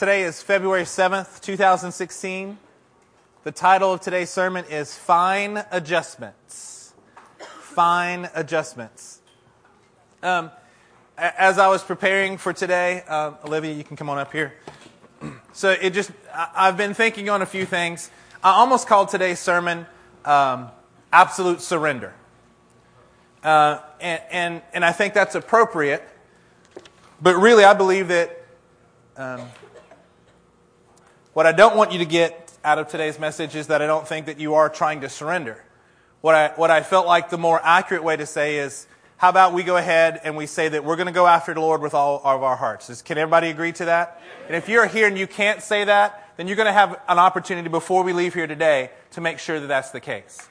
Today is February 7th, 2016. The title of today's sermon is Fine Adjustments. Fine Adjustments. Um, as I was preparing for today, uh, Olivia, you can come on up here. So it just, I've been thinking on a few things. I almost called today's sermon um, Absolute Surrender. Uh, and, and, and I think that's appropriate. But really, I believe that um, what I don't want you to get out of today's message is that I don't think that you are trying to surrender. What I, what I felt like the more accurate way to say is, how about we go ahead and we say that we're going to go after the Lord with all of our hearts? Can everybody agree to that? And if you're here and you can't say that, then you're going to have an opportunity before we leave here today to make sure that that's the case.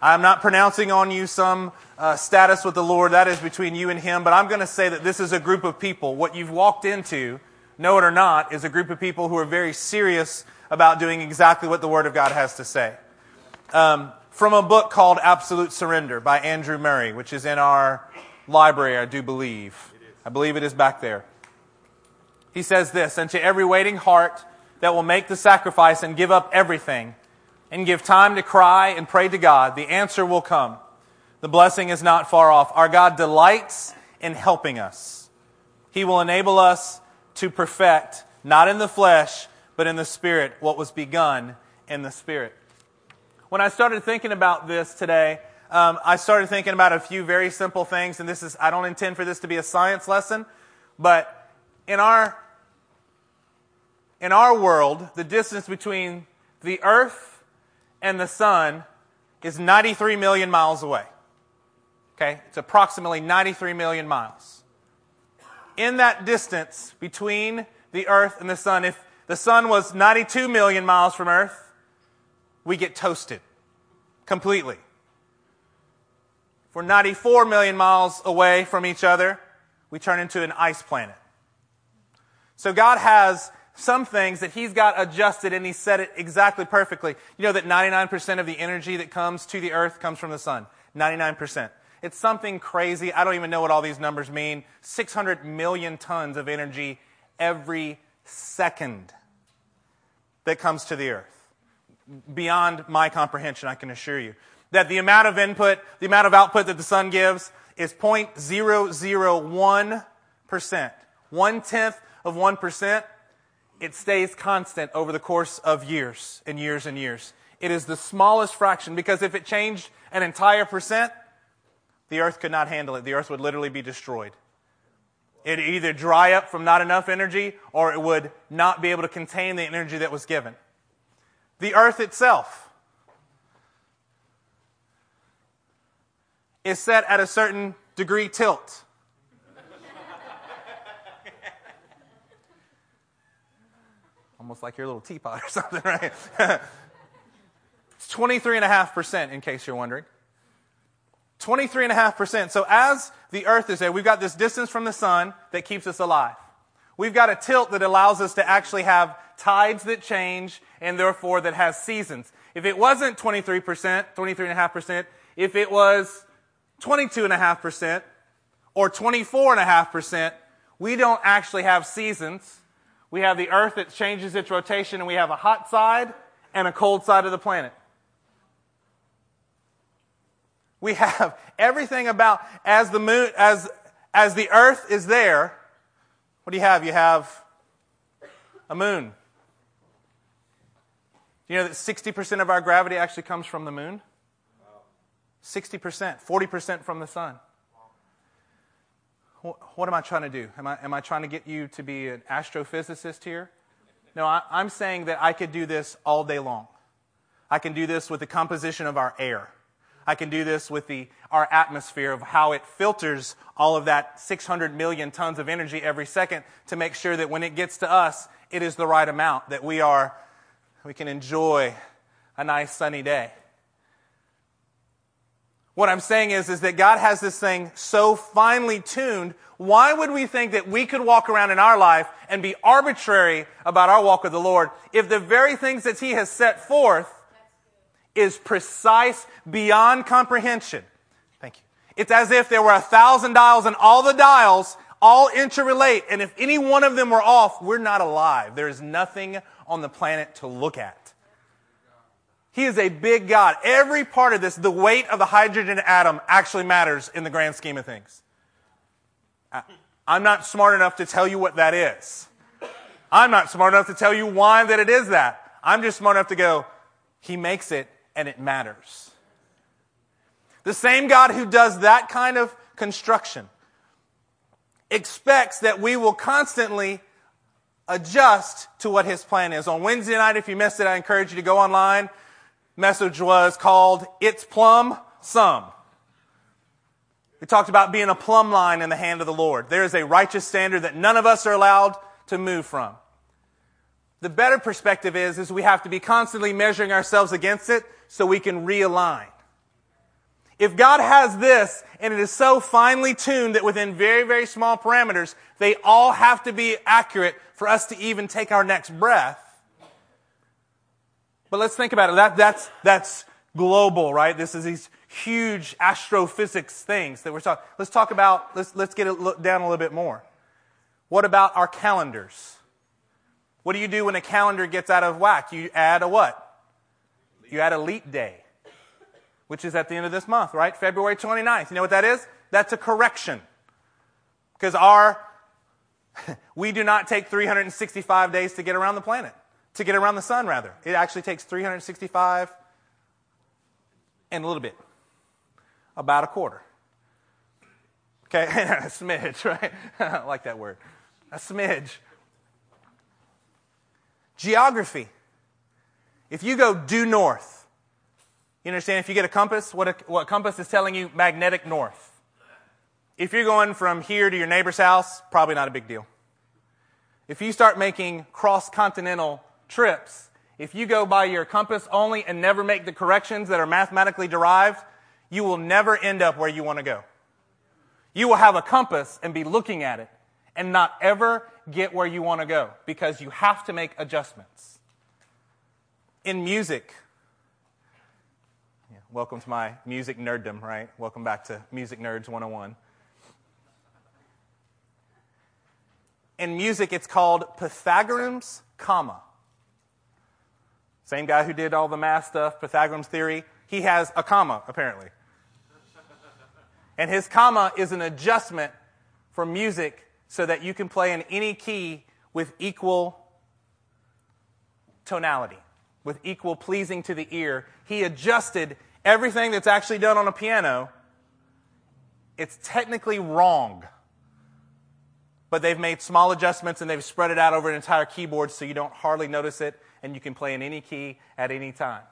I'm not pronouncing on you some uh, status with the Lord. That is between you and Him. But I'm going to say that this is a group of people. What you've walked into know it or not, is a group of people who are very serious about doing exactly what the Word of God has to say. Um, from a book called Absolute Surrender by Andrew Murray, which is in our library, I do believe. I believe it is back there. He says this And to every waiting heart that will make the sacrifice and give up everything, and give time to cry and pray to God, the answer will come. The blessing is not far off. Our God delights in helping us. He will enable us to perfect, not in the flesh, but in the spirit, what was begun in the spirit. When I started thinking about this today, um, I started thinking about a few very simple things, and this is, I don't intend for this to be a science lesson, but in our, in our world, the distance between the earth and the sun is 93 million miles away. Okay? It's approximately 93 million miles in that distance between the earth and the sun, if the sun was 92 million miles from earth, we get toasted completely. If we're 94 million miles away from each other, we turn into an ice planet. So God has some things that He's got adjusted and He set it exactly perfectly. You know that 99% of the energy that comes to the earth comes from the sun. 99%. It's something crazy. I don't even know what all these numbers mean. 600 million tons of energy every second that comes to the earth. Beyond my comprehension, I can assure you. That the amount of input, the amount of output that the sun gives is 0.001%. One tenth of 1%. It stays constant over the course of years and years and years. It is the smallest fraction because if it changed an entire percent, the earth could not handle it. The earth would literally be destroyed. It'd either dry up from not enough energy or it would not be able to contain the energy that was given. The earth itself is set at a certain degree tilt. Almost like your little teapot or something, right? it's 23.5%, in case you're wondering. 23.5%. So as the earth is there, we've got this distance from the sun that keeps us alive. We've got a tilt that allows us to actually have tides that change and therefore that has seasons. If it wasn't 23%, 23.5%, if it was 22.5% or 24.5%, we don't actually have seasons. We have the earth that changes its rotation and we have a hot side and a cold side of the planet. We have everything about as the moon, as, as the earth is there, what do you have? You have a moon. Do You know that 60% of our gravity actually comes from the moon? 60%, 40% from the sun. What am I trying to do? Am I, am I trying to get you to be an astrophysicist here? No, I, I'm saying that I could do this all day long. I can do this with the composition of our air. I can do this with the, our atmosphere of how it filters all of that 600 million tons of energy every second to make sure that when it gets to us, it is the right amount, that we are, we can enjoy a nice sunny day. What I'm saying is, is that God has this thing so finely tuned. Why would we think that we could walk around in our life and be arbitrary about our walk with the Lord if the very things that He has set forth is precise beyond comprehension. Thank you. It's as if there were a thousand dials and all the dials all interrelate. And if any one of them were off, we're not alive. There is nothing on the planet to look at. He is a big God. Every part of this, the weight of the hydrogen atom actually matters in the grand scheme of things. I'm not smart enough to tell you what that is. I'm not smart enough to tell you why that it is that. I'm just smart enough to go, He makes it and it matters. The same God who does that kind of construction expects that we will constantly adjust to what his plan is. On Wednesday night, if you missed it, I encourage you to go online message was called It's Plumb Some. We talked about being a plumb line in the hand of the Lord. There is a righteous standard that none of us are allowed to move from. The better perspective is, is we have to be constantly measuring ourselves against it so we can realign. If God has this and it is so finely tuned that within very, very small parameters, they all have to be accurate for us to even take our next breath, but let's think about it. That, that's, that's global, right? This is these huge astrophysics things that we're talking. Let's talk about, let's, let's get it down a little bit more. What about our calendars? What do you do when a calendar gets out of whack? You add a what? You had a leap day, which is at the end of this month, right? February 29th. You know what that is? That's a correction. Because our, we do not take 365 days to get around the planet to get around the sun, rather. It actually takes 365 and a little bit, about a quarter. Okay, a smidge, right? I like that word. A smidge. Geography. If you go due north, you understand if you get a compass, what, a, what compass is telling you magnetic north. If you're going from here to your neighbor's house, probably not a big deal. If you start making cross continental trips, if you go by your compass only and never make the corrections that are mathematically derived, you will never end up where you want to go. You will have a compass and be looking at it and not ever get where you want to go because you have to make adjustments. In music, yeah, welcome to my music nerddom, right? Welcome back to Music Nerds 101. In music, it's called Pythagorean's comma. Same guy who did all the math stuff, Pythagorean's theory, he has a comma, apparently. And his comma is an adjustment for music so that you can play in any key with equal tonality, with equal pleasing to the ear. He adjusted everything that's actually done on a piano. It's technically wrong. But they've made small adjustments and they've spread it out over an entire keyboard so you don't hardly notice it and you can play in any key at any time.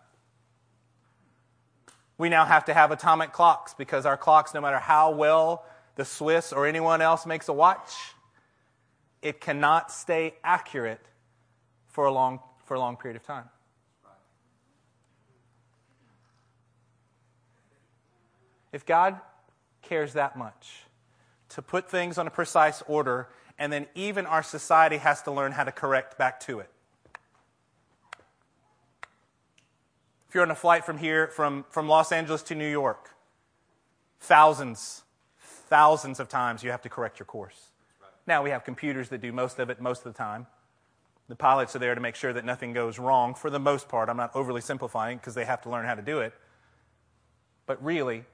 We now have to have atomic clocks because our clocks, no matter how well the Swiss or anyone else makes a watch, it cannot stay accurate for a long, for a long period of time. If God cares that much to put things on a precise order, and then even our society has to learn how to correct back to it. If you're on a flight from here, from, from Los Angeles to New York, thousands, thousands of times you have to correct your course. Now we have computers that do most of it most of the time. The pilots are there to make sure that nothing goes wrong for the most part. I'm not overly simplifying because they have to learn how to do it. But really,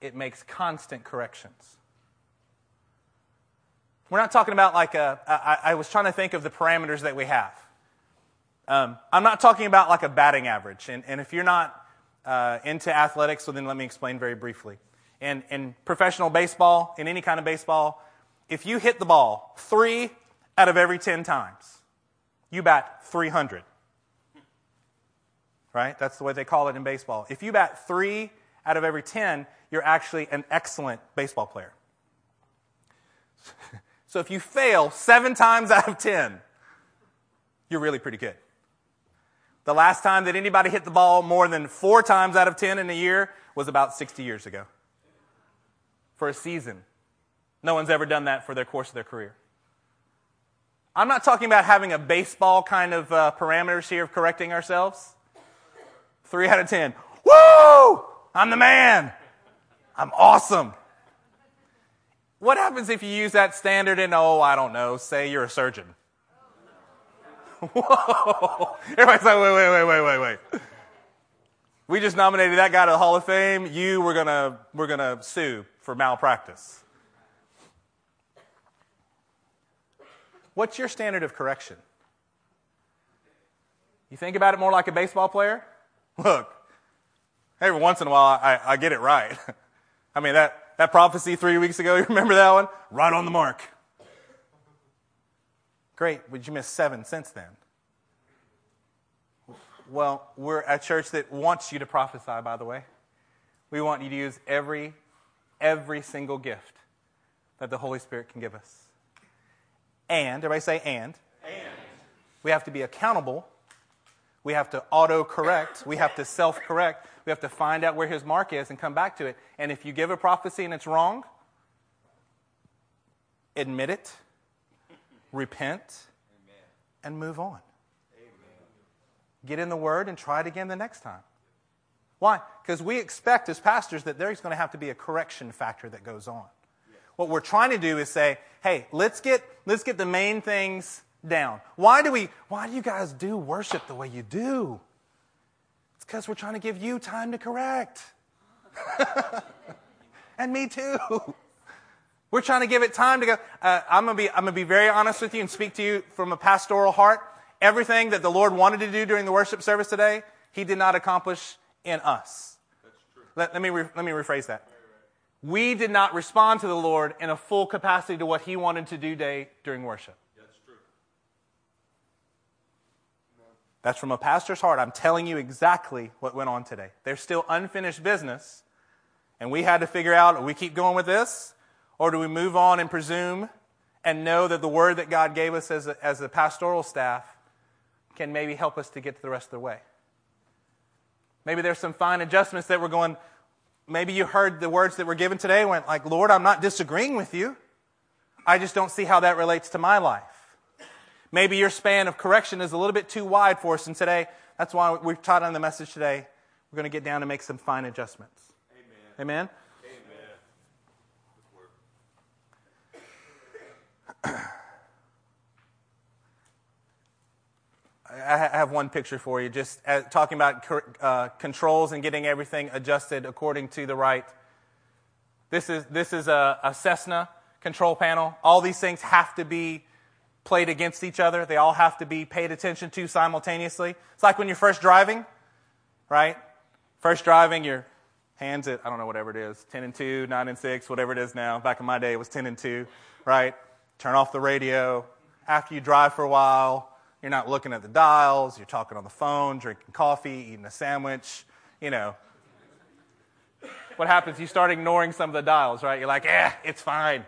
it makes constant corrections. We're not talking about like a. I, I was trying to think of the parameters that we have. Um, I'm not talking about like a batting average. And, and if you're not uh, into athletics, so then let me explain very briefly. In, in professional baseball, in any kind of baseball, if you hit the ball three out of every 10 times, you bat 300. Right? That's the way they call it in baseball. If you bat three out of every 10, you're actually an excellent baseball player. so if you fail seven times out of 10, you're really pretty good. The last time that anybody hit the ball more than four times out of 10 in a year was about 60 years ago for a season. No one's ever done that for their course of their career. I'm not talking about having a baseball kind of uh, parameters here of correcting ourselves. Three out of 10. Woo! I'm the man. I'm awesome. What happens if you use that standard and, oh, I don't know, say you're a surgeon? Whoa. Everybody's like, wait, wait, wait, wait, wait, wait. We just nominated that guy to the Hall of Fame. You, we're gonna, we're gonna sue for malpractice. What's your standard of correction? You think about it more like a baseball player? Look, every once in a while I, I get it right. I mean, that, that prophecy three weeks ago, you remember that one? Right on the mark. Great, but you missed seven since then. Well, we're a church that wants you to prophesy, by the way. We want you to use every, every single gift that the Holy Spirit can give us. And, everybody say and. And. We have to be accountable. We have to auto correct. We have to self correct. We have to find out where his mark is and come back to it. And if you give a prophecy and it's wrong, admit it, repent, Amen. and move on. Amen. Get in the Word and try it again the next time. Why? Because we expect as pastors that there's going to have to be a correction factor that goes on. What we're trying to do is say, hey, let's get, let's get the main things down. Why do we, why do you guys do worship the way you do? It's because we're trying to give you time to correct. and me too. We're trying to give it time to go. Uh, I'm going to be, I'm to be very honest with you and speak to you from a pastoral heart. Everything that the Lord wanted to do during the worship service today, He did not accomplish in us. Let, let, me, re, let me rephrase that. We did not respond to the Lord in a full capacity to what He wanted to do day during worship. That's from a pastor's heart. I'm telling you exactly what went on today. There's still unfinished business, and we had to figure out we keep going with this, or do we move on and presume and know that the word that God gave us as a, as a pastoral staff can maybe help us to get to the rest of the way? Maybe there's some fine adjustments that we're going, maybe you heard the words that were given today, went like, Lord, I'm not disagreeing with you. I just don't see how that relates to my life. Maybe your span of correction is a little bit too wide for us, and today, that's why we've taught on the message today. We're going to get down and make some fine adjustments. Amen? Amen? I have one picture for you, just uh, talking about uh, controls and getting everything adjusted according to the right. This is, this is a, a Cessna control panel. All these things have to be played against each other. They all have to be paid attention to simultaneously. It's like when you're first driving, right? First driving, your hands at, I don't know, whatever it is, 10 and 2, 9 and 6, whatever it is now. Back in my day, it was 10 and 2, right? Turn off the radio. After you drive for a while, you're not looking at the dials, you're talking on the phone, drinking coffee, eating a sandwich, you know. What happens? You start ignoring some of the dials, right? You're like, eh, it's fine.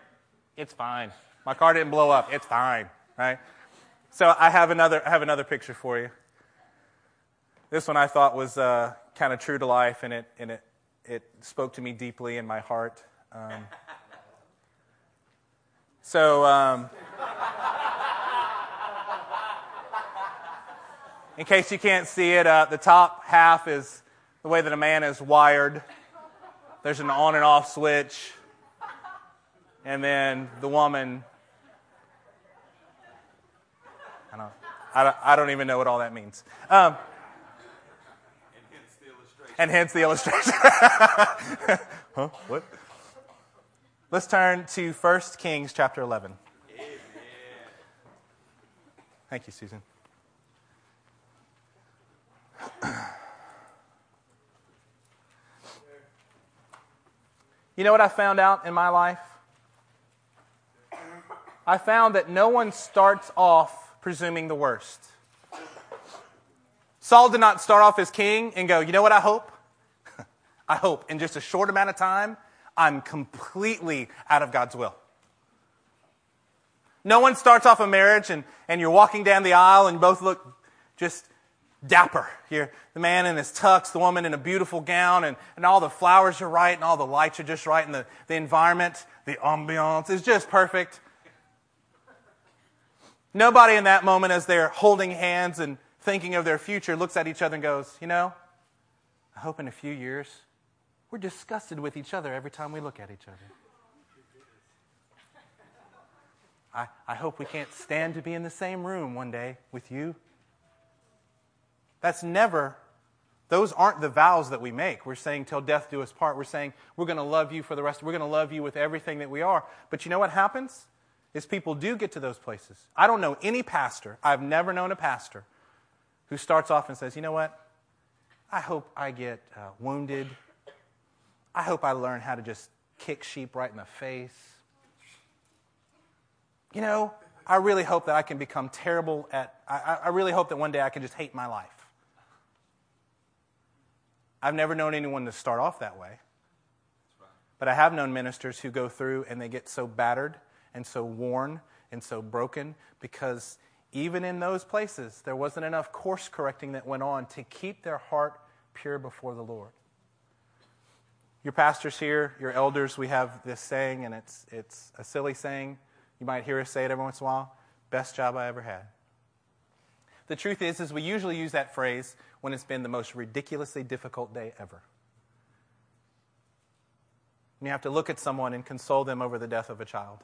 It's fine. My car didn't blow up. It's fine right? So I have another, I have another picture for you. This one I thought was uh, kind of true to life, and it, and it, it spoke to me deeply in my heart. Um, so, um, in case you can't see it, uh, the top half is the way that a man is wired. There's an on and off switch. And then the woman I don't, I don't, I don't even know what all that means. Um, and hence the illustration. huh? What? Let's turn to 1 Kings chapter 11. Amen. Thank you, Susan. You know what I found out in my life? I found that no one starts off presuming the worst. Saul did not start off as king and go, you know what I hope? I hope in just a short amount of time, I'm completely out of God's will. No one starts off a marriage and, and you're walking down the aisle and you both look just dapper. You're the man in his tux, the woman in a beautiful gown, and, and all the flowers are right and all the lights are just right and the, the environment, the ambiance is just perfect. Nobody in that moment, as they're holding hands and thinking of their future, looks at each other and goes, You know, I hope in a few years we're disgusted with each other every time we look at each other. I, I hope we can't stand to be in the same room one day with you. That's never, those aren't the vows that we make. We're saying, till death do us part. We're saying, we're going to love you for the rest, we're going to love you with everything that we are. But you know what happens? Is people do get to those places. I don't know any pastor, I've never known a pastor who starts off and says, you know what? I hope I get uh, wounded. I hope I learn how to just kick sheep right in the face. You know, I really hope that I can become terrible at, I, I really hope that one day I can just hate my life. I've never known anyone to start off that way. But I have known ministers who go through and they get so battered and so worn and so broken because even in those places, there wasn't enough course correcting that went on to keep their heart pure before the Lord. Your pastors here, your elders, we have this saying, and it's, it's a silly saying. You might hear us say it every once in a while best job I ever had. The truth is, is we usually use that phrase when it's been the most ridiculously difficult day ever. When you have to look at someone and console them over the death of a child.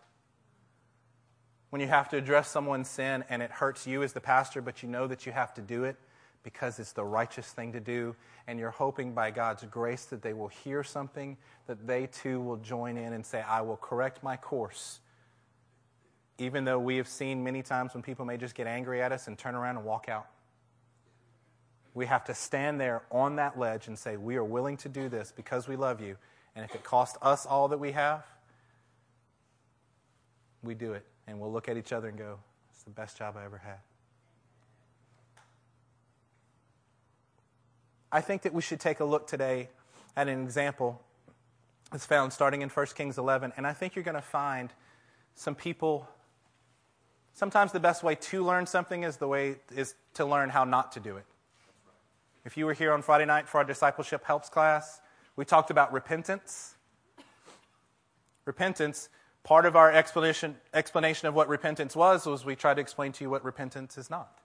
When you have to address someone's sin and it hurts you as the pastor, but you know that you have to do it because it's the righteous thing to do, and you're hoping by God's grace that they will hear something, that they too will join in and say, I will correct my course even though we have seen many times when people may just get angry at us and turn around and walk out. We have to stand there on that ledge and say, We are willing to do this because we love you. And if it costs us all that we have, we do it. And we'll look at each other and go, It's the best job I ever had. I think that we should take a look today at an example that's found starting in 1 Kings 11. And I think you're going to find some people Sometimes the best way to learn something is the way is to learn how not to do it. If you were here on Friday night for our discipleship helps class, we talked about repentance. Repentance, part of our explanation, explanation of what repentance was, was we tried to explain to you what repentance is not.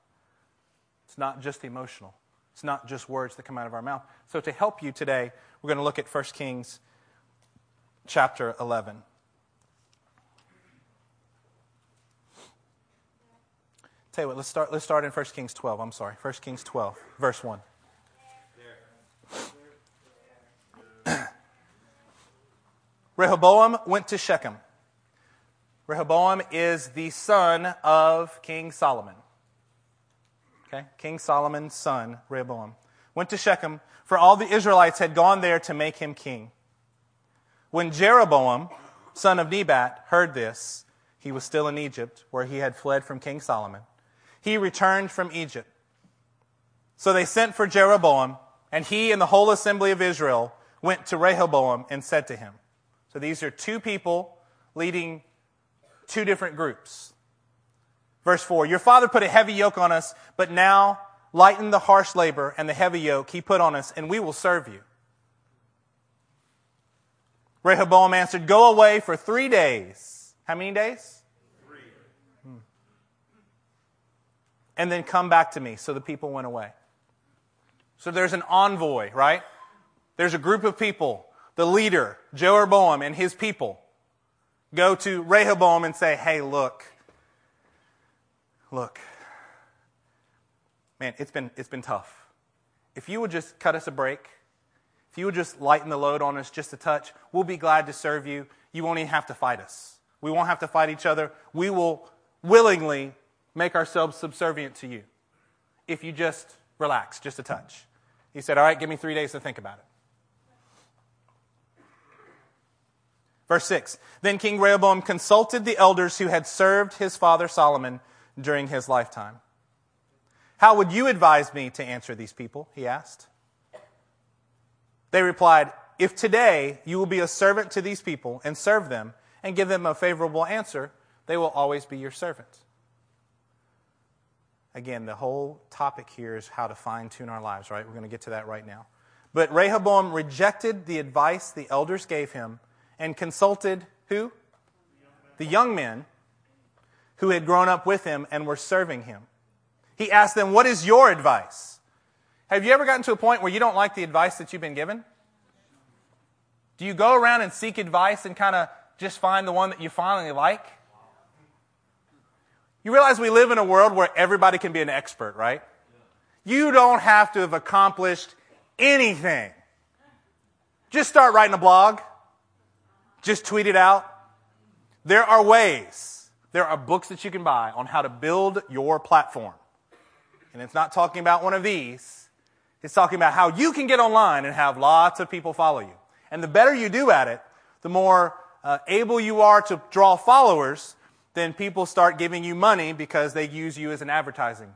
It's not just emotional. It's not just words that come out of our mouth. So to help you today, we're going to look at 1 Kings chapter 11. Tell you what, let's start, let's start in 1 Kings 12. I'm sorry. 1 Kings 12, verse 1. Rehoboam went to Shechem. Rehoboam is the son of King Solomon. Okay? King Solomon's son, Rehoboam, went to Shechem, for all the Israelites had gone there to make him king. When Jeroboam, son of Nebat, heard this, he was still in Egypt, where he had fled from King Solomon he returned from Egypt. So they sent for Jeroboam, and he and the whole assembly of Israel went to Rehoboam and said to him. So these are two people leading two different groups. Verse 4 Your father put a heavy yoke on us, but now lighten the harsh labor and the heavy yoke he put on us, and we will serve you. Rehoboam answered, Go away for three days. How many days? Three, and then come back to me. So the people went away. So there's an envoy, right? There's a group of people. The leader, Jeroboam, and his people go to Rehoboam and say, Hey, look, look, man, it's been, it's been tough. If you would just cut us a break, if you would just lighten the load on us just a touch, we'll be glad to serve you. You won't even have to fight us. We won't have to fight each other. We will willingly make ourselves subservient to you if you just relax, just a touch. He said, All right, give me three days to think about it. Verse 6 Then King Rehoboam consulted the elders who had served his father Solomon during his lifetime. How would you advise me to answer these people? He asked. They replied, If today you will be a servant to these people and serve them and give them a favorable answer, they will always be your servants. Again, the whole topic here is how to fine tune our lives, right? We're going to get to that right now. But Rehoboam rejected the advice the elders gave him and consulted who? The young men who had grown up with him and were serving him. He asked them, What is your advice? Have you ever gotten to a point where you don't like the advice that you've been given? Do you go around and seek advice and kind of just find the one that you finally like? You realize we live in a world where everybody can be an expert, right? You don't have to have accomplished anything. Just start writing a blog. Just tweet it out. There are ways. There are books that you can buy on how to build your platform. And it's not talking about one of these. It's talking about how you can get online and have lots of people follow you. And the better you do at it, the more uh, able you are to draw followers, then people start giving you money because they use you as an advertising,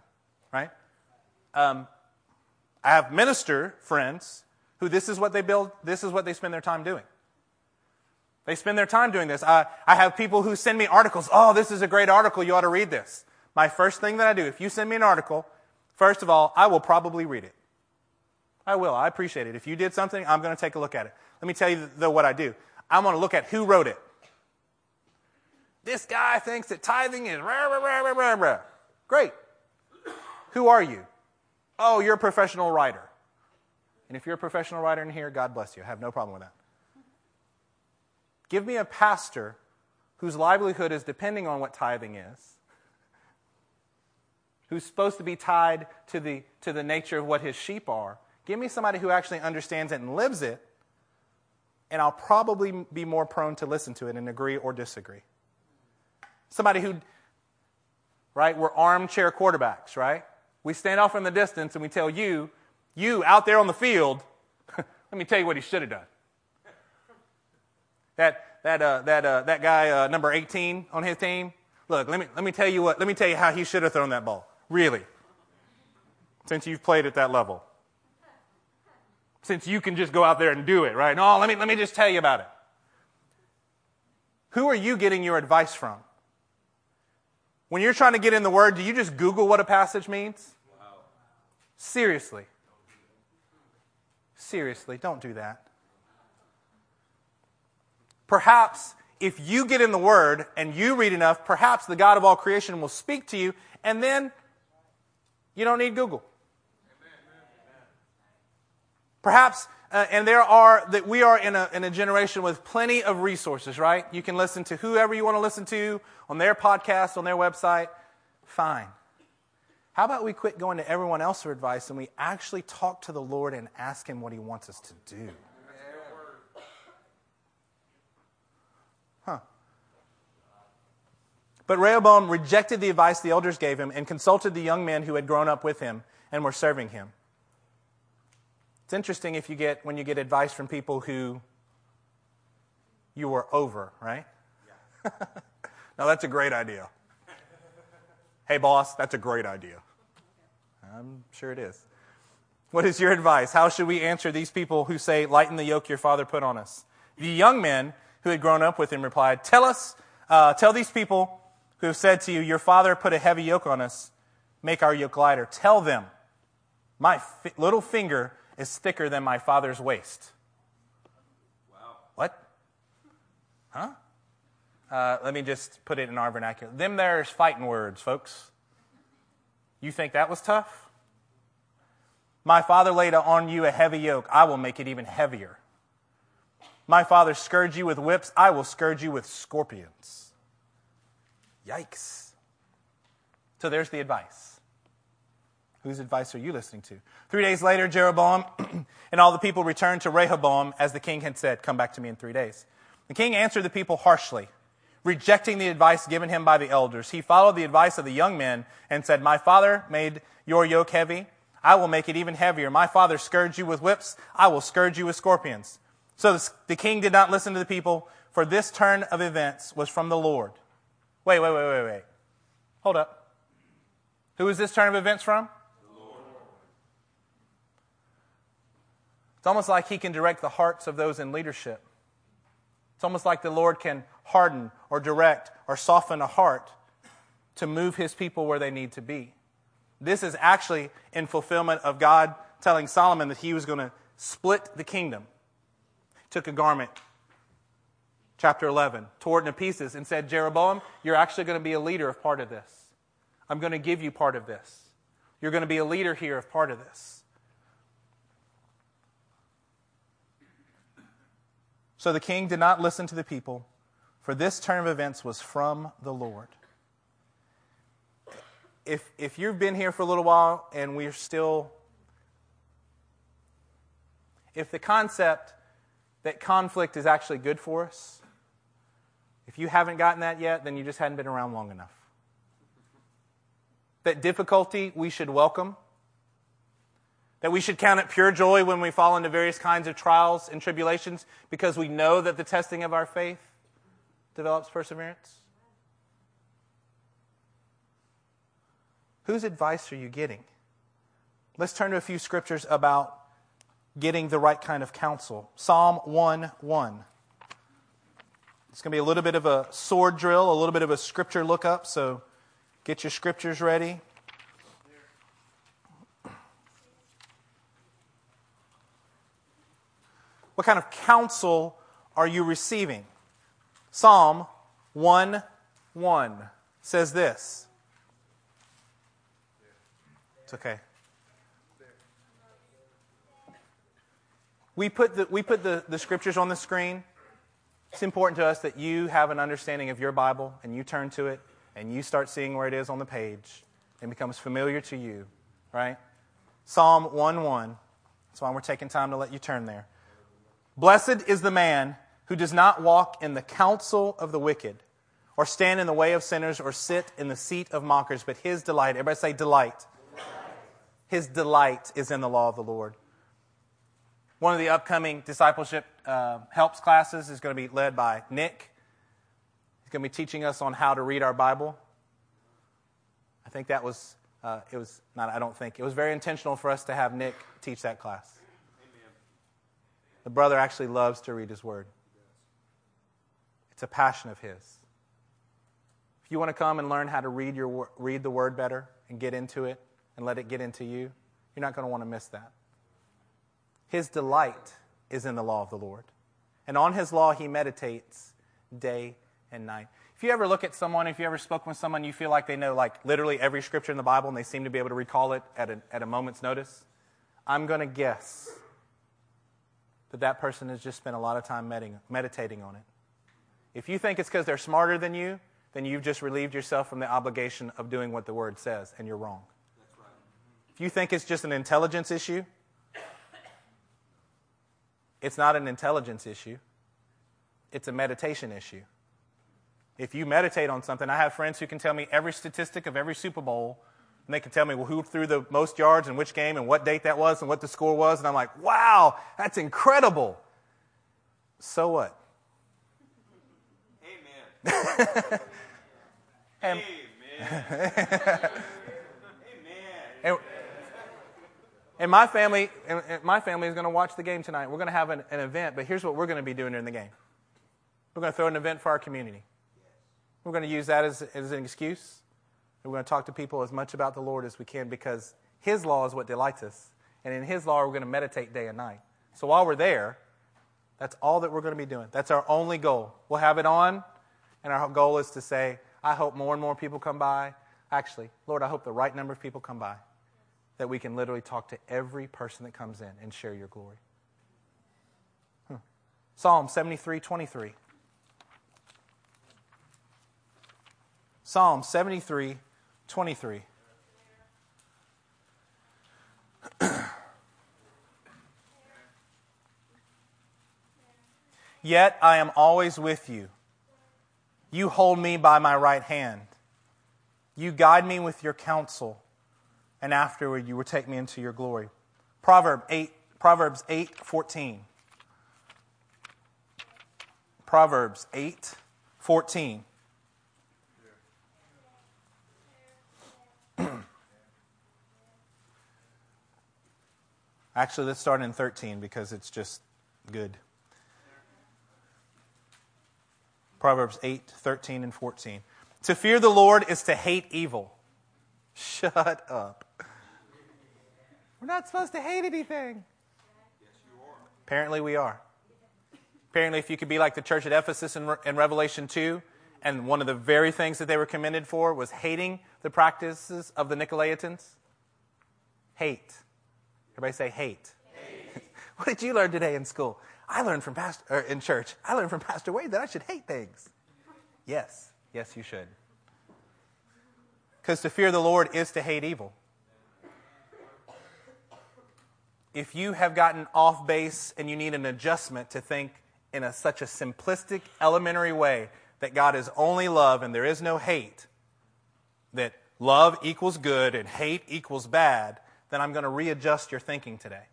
right? Um, I have minister friends who this is what they build, this is what they spend their time doing. They spend their time doing this. I, I have people who send me articles. Oh, this is a great article. You ought to read this. My first thing that I do, if you send me an article, first of all, I will probably read it. I will. I appreciate it. If you did something, I'm going to take a look at it. Let me tell you, though, what I do. I'm going to look at who wrote it. This guy thinks that tithing is rah, rah, rah, rah, rah, rah. Great. Who are you? Oh, you're a professional writer. And if you're a professional writer in here, God bless you. I have no problem with that. Give me a pastor whose livelihood is depending on what tithing is, who's supposed to be tied to the, to the nature of what his sheep are. Give me somebody who actually understands it and lives it, and I'll probably be more prone to listen to it and agree or disagree. Somebody who, right, we're armchair quarterbacks, right? We stand off in the distance and we tell you, you out there on the field, let me tell you what he should have done. That, that, uh, that, uh, that guy, uh, number 18 on his team, look, let me, let me tell you what, let me tell you how he should have thrown that ball. Really. Since you've played at that level. Since you can just go out there and do it, right? No, let me, let me just tell you about it. Who are you getting your advice from? When you're trying to get in the Word, do you just Google what a passage means? Wow. Seriously. Seriously, don't do that. Perhaps if you get in the Word and you read enough, perhaps the God of all creation will speak to you, and then you don't need Google. Perhaps, uh, and there are, that we are in a, in a generation with plenty of resources, right? You can listen to whoever you want to listen to on their podcast, on their website. Fine. How about we quit going to everyone else for advice and we actually talk to the Lord and ask Him what He wants us to do? But Rehoboam rejected the advice the elders gave him and consulted the young men who had grown up with him and were serving him. It's interesting if you get when you get advice from people who you were over, right? Yeah. now that's a great idea. hey boss, that's a great idea. I'm sure it is. What is your advice? How should we answer these people who say, Lighten the yoke your father put on us? The young men who had grown up with him replied, Tell us, uh, tell these people who have said to you, Your father put a heavy yoke on us, make our yoke lighter. Tell them, My fi- little finger is thicker than my father's waist. Wow. What? Huh? Uh, let me just put it in our vernacular. Them there's fighting words, folks. You think that was tough? My father laid on you a heavy yoke. I will make it even heavier. My father scourged you with whips. I will scourge you with scorpions. Yikes. So there's the advice. Whose advice are you listening to? Three days later, Jeroboam and all the people returned to Rehoboam as the king had said, Come back to me in three days. The king answered the people harshly, rejecting the advice given him by the elders. He followed the advice of the young men and said, My father made your yoke heavy. I will make it even heavier. My father scourged you with whips. I will scourge you with scorpions. So the king did not listen to the people, for this turn of events was from the Lord. Wait, wait, wait, wait, wait. Hold up. Who is this turn of events from? The Lord. It's almost like He can direct the hearts of those in leadership. It's almost like the Lord can harden or direct or soften a heart to move His people where they need to be. This is actually in fulfillment of God telling Solomon that He was going to split the kingdom. Took a garment, chapter 11, tore it pieces, and said, Jeroboam, you're actually going to be a leader of part of this. I'm going to give you part of this. You're going to be a leader here of part of this. So the king did not listen to the people, for this turn of events was from the Lord. if, if you've been here for a little while and we're still, if the concept that conflict is actually good for us, if you haven't gotten that yet, then you just hadn't been around long enough. That difficulty we should welcome, that we should count it pure joy when we fall into various kinds of trials and tribulations because we know that the testing of our faith develops perseverance. Whose advice are you getting? Let's turn to a few scriptures about getting the right kind of counsel. Psalm 1 1. It's going to be a little bit of a sword drill, a little bit of a scripture lookup, so get your scriptures ready. What kind of counsel are you receiving? Psalm 1 1 says this. It's okay. We put the, we put the, the scriptures on the screen. It's important to us that you have an understanding of your Bible and you turn to it and you start seeing where it is on the page and becomes familiar to you, right? Psalm 1 1. That's why we're taking time to let you turn there. Blessed is the man who does not walk in the counsel of the wicked, or stand in the way of sinners, or sit in the seat of mockers, but his delight, everybody say delight. delight. His delight is in the law of the Lord. One of the upcoming discipleship uh, helps classes is going to be led by Nick. He's going to be teaching us on how to read our Bible. I think that was, uh, it was not, I don't think, it was very intentional for us to have Nick teach that class. Amen. The brother actually loves to read his word, it's a passion of his. If you want to come and learn how to read, your, read the word better and get into it and let it get into you, you're not going to want to miss that. His delight is in the law of the Lord. And on his law he meditates day and night. If you ever look at someone, if you ever spoke with someone, you feel like they know like literally every scripture in the Bible and they seem to be able to recall it at a, at a moment's notice, I'm going to guess that that person has just spent a lot of time meditating on it. If you think it's because they're smarter than you, then you've just relieved yourself from the obligation of doing what the word says, and you're wrong. Right. If you think it's just an intelligence issue, it's not an intelligence issue, it's a meditation issue. If you meditate on something, I have friends who can tell me every statistic of every Super Bowl, and they can tell me well, who threw the most yards and which game and what date that was and what the score was, and I'm like, wow, that's incredible. So what? Amen. and, Amen. Amen. And, and my family, and my family is going to watch the game tonight. We're going to have an, an event, but here's what we're going to be doing during the game. We're going to throw an event for our community. We're going to use that as, as an excuse. We're going to talk to people as much about the Lord as we can because His law is what delights us. And in His law, we're going to meditate day and night. So while we're there, that's all that we're going to be doing. That's our only goal. We'll have it on, and our goal is to say, I hope more and more people come by. Actually, Lord, I hope the right number of people come by that we can literally talk to every person that comes in and share your glory. Hmm. Psalm 73 23. Psalm 73 23. Yet I am always with you. You hold me by my right hand. You guide me with your counsel and afterward you will take me into your glory. Proverb 8, Proverbs 8, 14. Proverbs 8, 14. Actually, let's start in 13 because it's just good. Proverbs 8, 13, and 14. To fear the Lord is to hate evil. Shut up. We're not supposed to hate anything. Yes, you are. Apparently, we are. Apparently, if you could be like the church at Ephesus in, in Revelation 2, and one of the very things that they were commended for was hating the practices of the Nicolaitans. Hate. Everybody say hate. hate. what did you learn today in school? I learned from pastor er, or in church. I learned from Pastor Wade that I should hate things. Yes, yes, you should. Because to fear the Lord is to hate evil. If you have gotten off base and you need an adjustment to think in a, such a simplistic, elementary way that God is only love and there is no hate, that love equals good and hate equals bad, then I'm going to readjust your thinking today.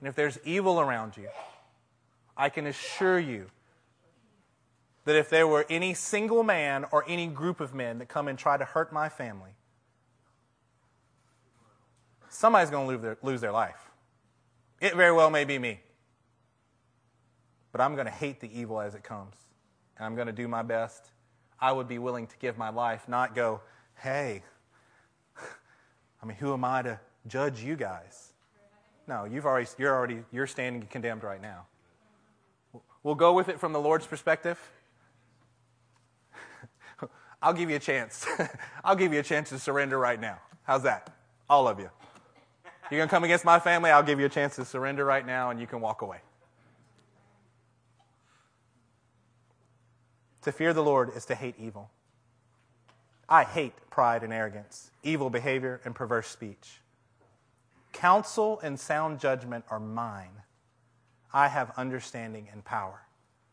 And if there's evil around you, I can assure you that if there were any single man or any group of men that come and try to hurt my family, somebody's going to lose their, lose their life. It very well may be me. But I'm going to hate the evil as it comes. And I'm going to do my best. I would be willing to give my life, not go, hey, I mean, who am I to judge you guys? No, you've already, you're already, you're standing condemned right now. We'll go with it from the Lord's perspective. I'll give you a chance. I'll give you a chance to surrender right now. How's that? All of you. You're going to come against my family? I'll give you a chance to surrender right now and you can walk away. To fear the Lord is to hate evil. I hate pride and arrogance, evil behavior, and perverse speech. Counsel and sound judgment are mine. I have understanding and power.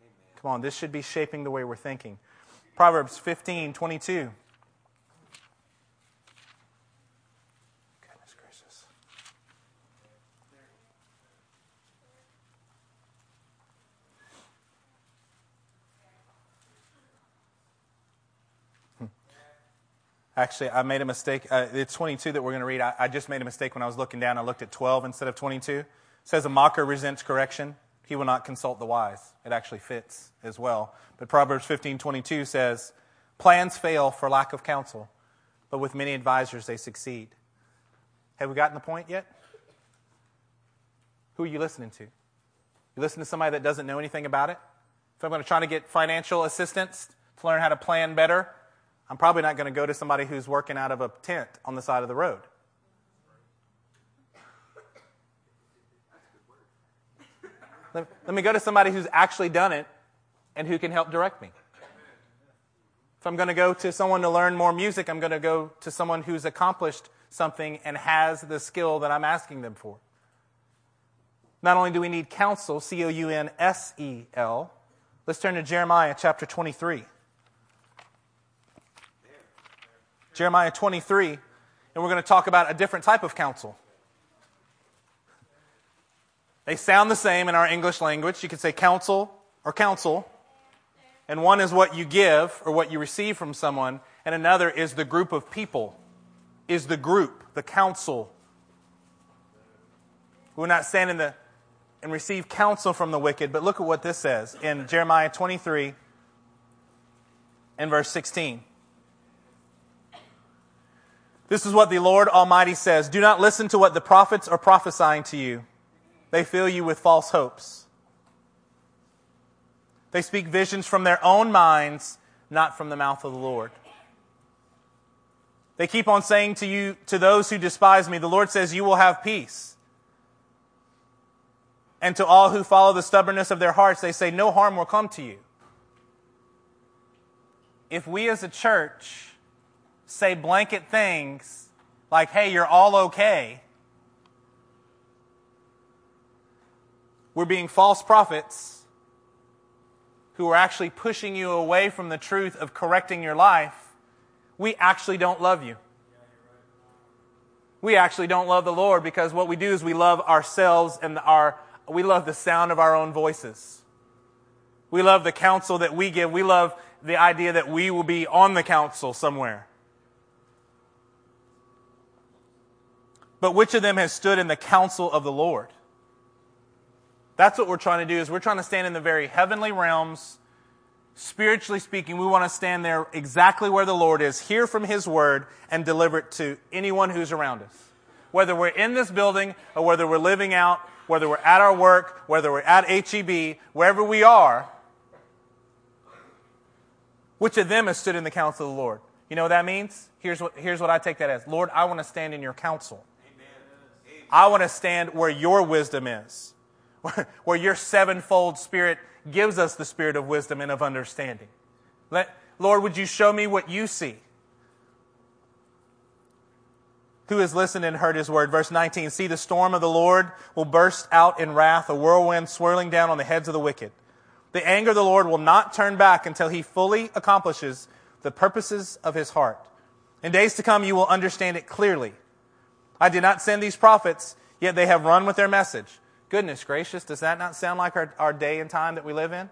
Amen. Come on, this should be shaping the way we're thinking. Proverbs 15 22. Goodness gracious. Hmm. Actually, I made a mistake. Uh, it's 22 that we're going to read. I, I, just made a mistake when I was looking down. I looked at 12 instead of 22. It says, A mocker resents correction. He will not consult the wise. It actually fits as well. But Proverbs 15:22 says, "Plans fail for lack of counsel, but with many advisors they succeed." Have we gotten the point yet? Who are you listening to? You listen to somebody that doesn't know anything about it? If I'm going to try to get financial assistance to learn how to plan better, I'm probably not going to go to somebody who's working out of a tent on the side of the road. Let, me go to somebody who's actually done it and who can help direct me. If I'm going to go to someone to learn more music, I'm going to go to someone who's accomplished something and has the skill that I'm asking them for. Not only do we need counsel, C O U N S E L, let's turn to Jeremiah chapter 23. Jeremiah 23, and we're going to talk about a different type of counsel. They sound the same in our English language. You could say counsel or counsel. And one is what you give or what you receive from someone, and another is the group of people, is the group, the council. We will not stand in the and receive counsel from the wicked, but look at what this says in Jeremiah 23 and verse 16. This is what the Lord Almighty says Do not listen to what the prophets are prophesying to you they fill you with false hopes. They speak visions from their own minds, not from the mouth of the Lord. They keep on saying to you, to those who despise me, the Lord says, you will have peace. And to all who follow the stubbornness of their hearts, they say, no harm will come to you. If we as a church say blanket things like, hey, you're all okay, we're being false prophets who are actually pushing you away from the truth of correcting your life, we actually don't love you. We actually don't love the Lord because what we do is we love ourselves and our, we love the sound of our own voices. We love the counsel that we give. We love the idea that we will be on the council somewhere. But which of them has stood in the counsel of the Lord? That's what we're trying to do is we're trying to stand in the very heavenly realms. Spiritually speaking, we want to stand there exactly where the Lord is, hear from His word, and deliver it to anyone who's around us. Whether we're in this building or whether we're living out, whether we're at our work, whether we're at HEB, wherever we are, which of them has stood in the counsel of the Lord? You know what that means? Here's what, here's what I take that as Lord, I want to stand in your counsel. I want to stand where your wisdom is. where your sevenfold spirit gives us the spirit of wisdom and of understanding. Let, Lord, would you show me what you see? Who has listened and heard his word? Verse 19 See, the storm of the Lord will burst out in wrath, a whirlwind swirling down on the heads of the wicked. The anger of the Lord will not turn back until he fully accomplishes the purposes of his heart. In days to come, you will understand it clearly. I did not send these prophets, yet they have run with their message. Goodness gracious, does that not sound like our, our day and time that we live in?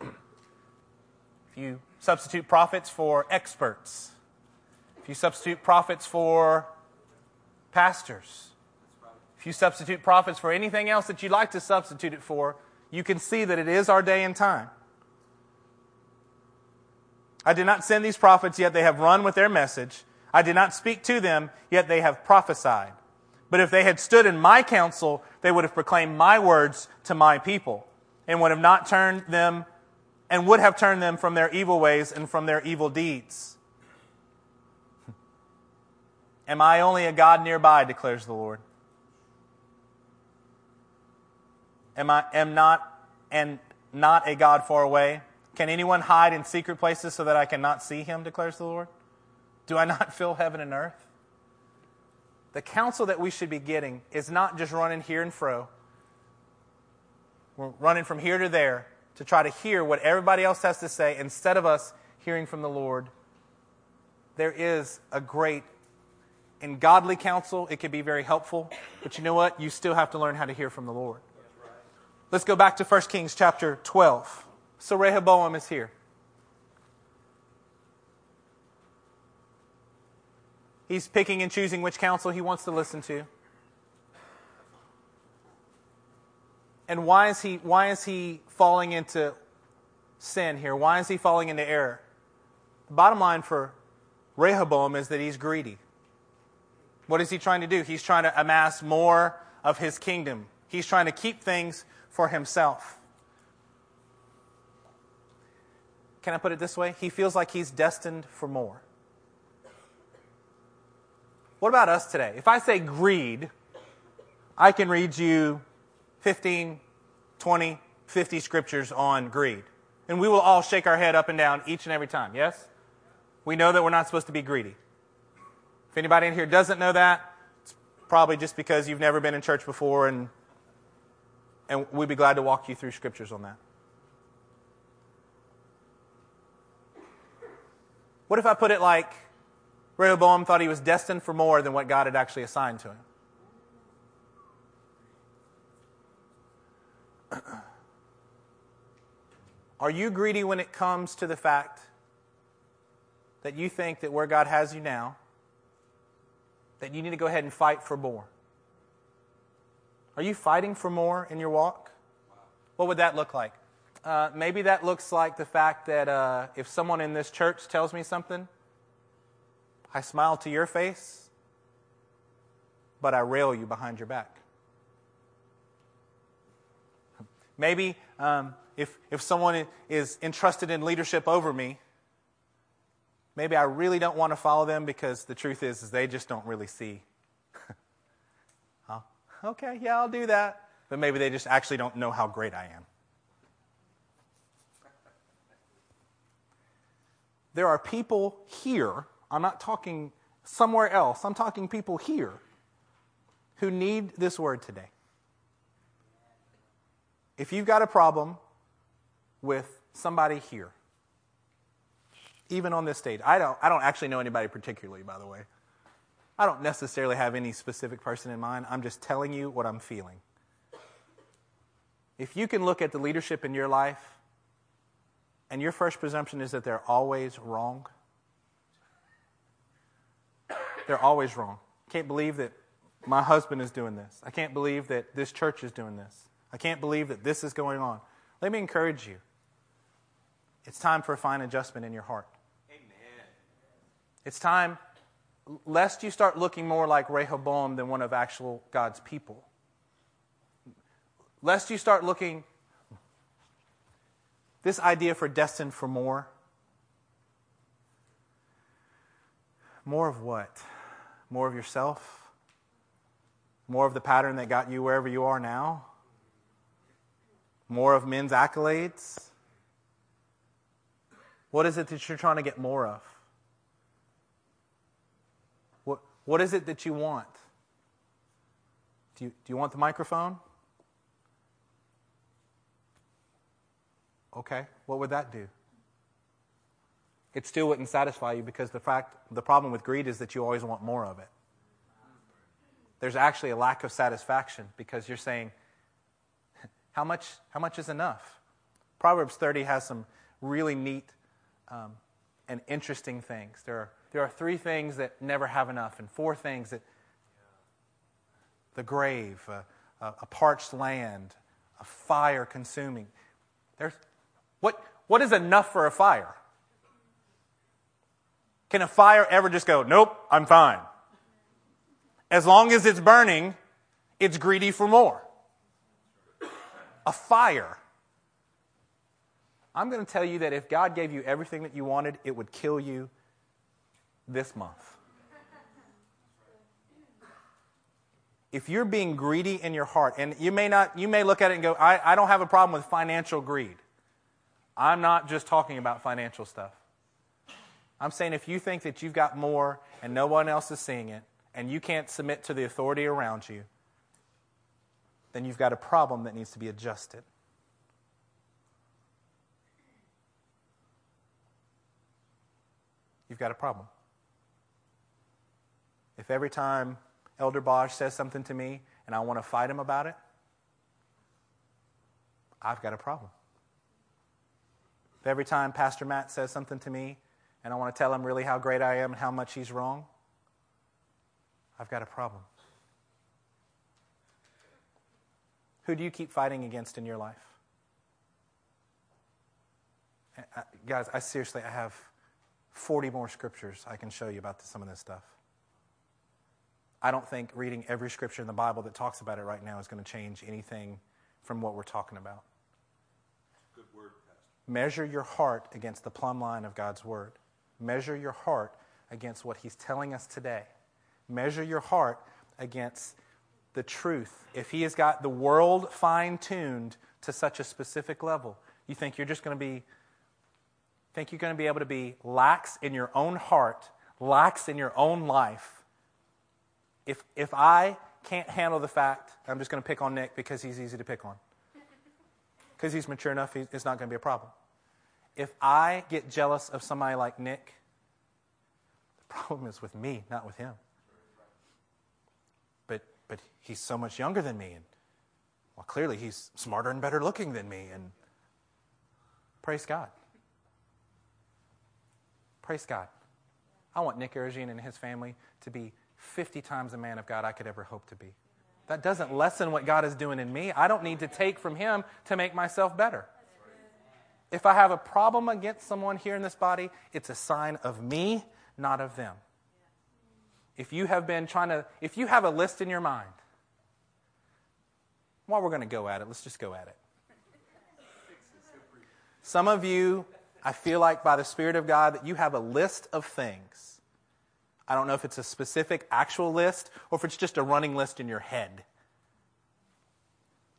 If you substitute prophets for experts, if you substitute prophets for pastors, if you substitute prophets for anything else that you'd like to substitute it for, you can see that it is our day and time. I did not send these prophets, yet they have run with their message. I did not speak to them, yet they have prophesied. But if they had stood in my counsel, they would have proclaimed my words to my people, and would have not turned them, and would have turned them from their evil ways and from their evil deeds. Am I only a God nearby, declares the Lord? Am I am not and not a God far away? Can anyone hide in secret places so that I cannot see him, declares the Lord? Do I not fill heaven and earth? The counsel that we should be getting is not just running here and fro. We're running from here to there to try to hear what everybody else has to say instead of us hearing from the Lord. There is a great in godly counsel, it can be very helpful, but you know what? You still have to learn how to hear from the Lord. Let's go back to 1 Kings chapter 12. So Rehoboam is here. He's picking and choosing which counsel he wants to listen to. And why is he why is he falling into sin here? Why is he falling into error? The bottom line for Rehoboam is that he's greedy. What is he trying to do? He's trying to amass more of his kingdom. He's trying to keep things for himself. Can I put it this way? He feels like he's destined for more. What about us today? If I say greed, I can read you 15, 20, 50 scriptures on greed. And we will all shake our head up and down each and every time, yes? We know that we're not supposed to be greedy. If anybody in here doesn't know that, it's probably just because you've never been in church before, and, and we'd be glad to walk you through scriptures on that. What if I put it like Rehoboam thought he was destined for more than what God had actually assigned to him? Are you greedy when it comes to the fact that you think that where God has you now, that you need to go ahead and fight for more? Are you fighting for more in your walk? What would that look like? Uh, maybe that looks like the fact that uh, if someone in this church tells me something, I smile to your face, but I rail you behind your back. Maybe um, if, if someone is entrusted in leadership over me, Maybe I really don't want to follow them because the truth is, is they just don't really see. okay, yeah, I'll do that. But maybe they just actually don't know how great I am. There are people here, I'm not talking somewhere else, I'm talking people here who need this word today. If you've got a problem with somebody here, even on this stage. I don't, I don't actually know anybody particularly, by the way. I don't necessarily have any specific person in mind. I'm just telling you what I'm feeling. If you can look at the leadership in your life and your first presumption is that they're always wrong, they're always wrong. I Can't believe that my husband is doing this. I can't believe that this church is doing this. I can't believe that this is going on. Let me encourage you. It's time for a fine adjustment in your heart. Amen. It's time, lest you start looking more like Rehoboam than one of actual God's people. Lest you start looking, this idea for destined for more. More of what? More of yourself? More of the pattern that got you wherever you are now? More of men's accolades? What is it that you're trying to get more of? What, What is it that you want? Do you, do you want the microphone? Okay, what would that do? It still wouldn't satisfy you because the fact the problem with greed is that you always want more of it. There's actually a lack of satisfaction because you're saying, how much, how much is enough? Proverbs 30 has some really neat um, and interesting things. There are, there are three things that never have enough, and four things that the grave, a, a parched land, a fire consuming. There's, what, what is enough for a fire? Can a fire ever just go, nope, I'm fine? As long as it's burning, it's greedy for more. A fire. I'm going to tell you that if God gave you everything that you wanted, it would kill you this month. If you're being greedy in your heart, and you may not, you may look at it and go, I, I don't have a problem with financial greed. I'm not just talking about financial stuff. I'm saying if you think that you've got more and no one else is seeing it, and you can't submit to the authority around you, then you've got a problem that needs to be adjusted. You've got a problem. If every time Elder Bosch says something to me and I want to fight him about it, I've got a problem. If every time Pastor Matt says something to me and I want to tell him really how great I am and how much he's wrong, I've got a problem. Who do you keep fighting against in your life? Uh, guys, I seriously, I have 40 more scriptures I can show you about some of this stuff. I don't think reading every scripture in the Bible that talks about it right now is going to change anything from what we're talking about. Good word, Pastor. Measure your heart against the plumb line of God's word. Measure your heart against what He's telling us today. Measure your heart against the truth. If He has got the world fine tuned to such a specific level, you think you're just going to be think you're going to be able to be lax in your own heart, lax in your own life. If, if I can't handle the fact, I'm just going to pick on Nick because he's easy to pick on. Because he's mature enough, it's not going to be a problem. If I get jealous of somebody like Nick, the problem is with me, not with him. But, but he's so much younger than me, and well, clearly he's smarter and better looking than me, and praise God. Praise God. I want Nick Erigine and his family to be 50 times the man of God I could ever hope to be. That doesn't lessen what God is doing in me. I don't need to take from him to make myself better. If I have a problem against someone here in this body, it's a sign of me, not of them. If you have been trying to, if you have a list in your mind, while we're going to go at it, let's just go at it. Some of you, I feel like by the Spirit of God, that you have a list of things. I don't know if it's a specific actual list or if it's just a running list in your head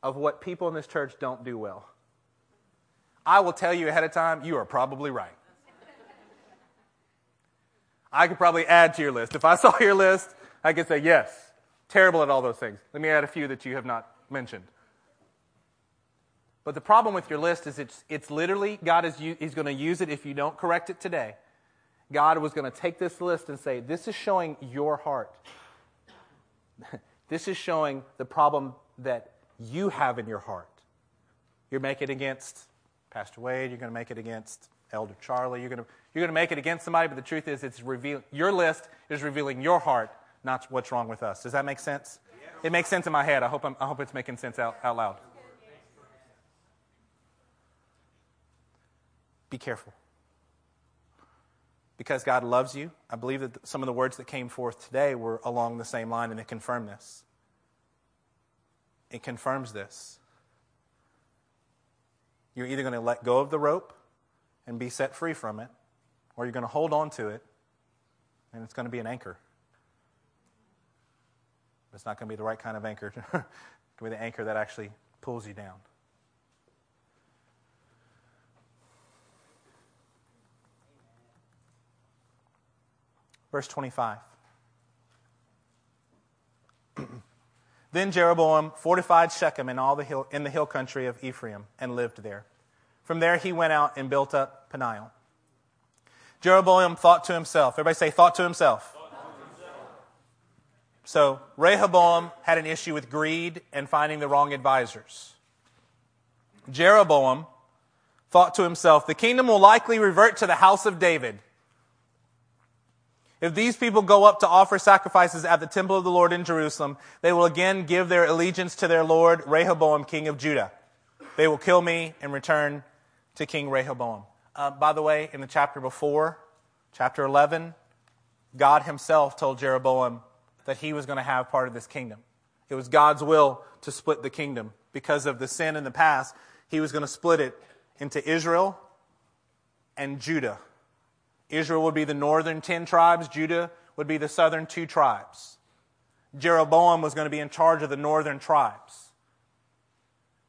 of what people in this church don't do well. I will tell you ahead of time, you are probably right. I could probably add to your list. If I saw your list, I could say, yes, terrible at all those things. Let me add a few that you have not mentioned. But the problem with your list is it's, it's literally, God is He's going to use it if you don't correct it today. God was going to take this list and say, This is showing your heart. this is showing the problem that you have in your heart. You're making against Pastor Wade, you're going to make it against Elder Charlie, you're going to, you're going to make it against somebody, but the truth is, it's revealing, your list is revealing your heart, not what's wrong with us. Does that make sense? It makes sense in my head. I hope, I'm, I hope it's making sense out, out loud. Be careful. Because God loves you, I believe that some of the words that came forth today were along the same line, and it confirmed this. It confirms this. You're either going to let go of the rope and be set free from it, or you're going to hold on to it, and it's going to be an anchor. But It's not going to be the right kind of anchor. it's going to be the anchor that actually pulls you down. Verse 25. Then Jeroboam fortified Shechem in, all the hill, in the hill country of Ephraim and lived there. From there he went out and built up Peniel. Jeroboam thought to himself. Everybody say, thought to himself. So Rehoboam had an issue with greed and finding the wrong advisors. Jeroboam thought to himself, the kingdom will likely revert to the house of David. If these people go up to offer sacrifices at the temple of the Lord in Jerusalem, they will again give their allegiance to their Lord Rehoboam, king of Judah. They will kill me and return to King Rehoboam. Uh, by the way, in the chapter before, chapter 11, God himself told Jeroboam that he was going to have part of this kingdom. It was God's will to split the kingdom. Because of the sin in the past, he was going to split it into Israel and Judah. Israel would be the northern 10 tribes, Judah would be the southern two tribes. Jeroboam was going to be in charge of the northern tribes.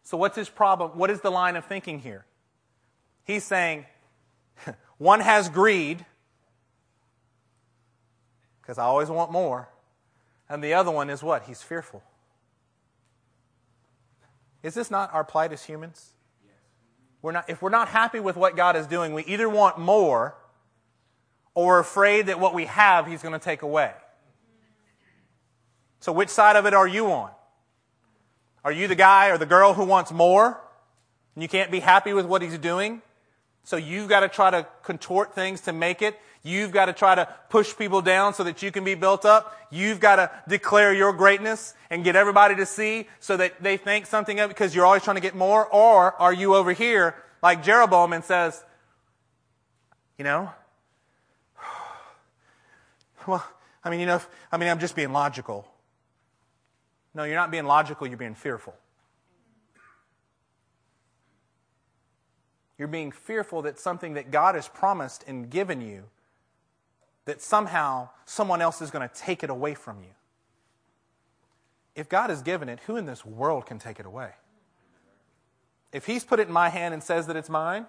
So, what's his problem? What is the line of thinking here? He's saying, one has greed, because I always want more. And the other one is what? He's fearful. Is this not our plight as humans? We're not, if we're not happy with what God is doing, we either want more or afraid that what we have, He's going to take away. So, which side of it are you on? Are you the guy or the girl who wants more and you can't be happy with what He's doing? So you've got to try to contort things to make it. You've got to try to push people down so that you can be built up. You've got to declare your greatness and get everybody to see so that they think something of it because you're always trying to get more. Or are you over here like Jeroboam and says, you know, well, I mean, you know, I mean, I'm just being logical. No, you're not being logical, you're being fearful. You're being fearful that something that God has promised and given you, that somehow someone else is going to take it away from you. If God has given it, who in this world can take it away? If He's put it in my hand and says that it's mine,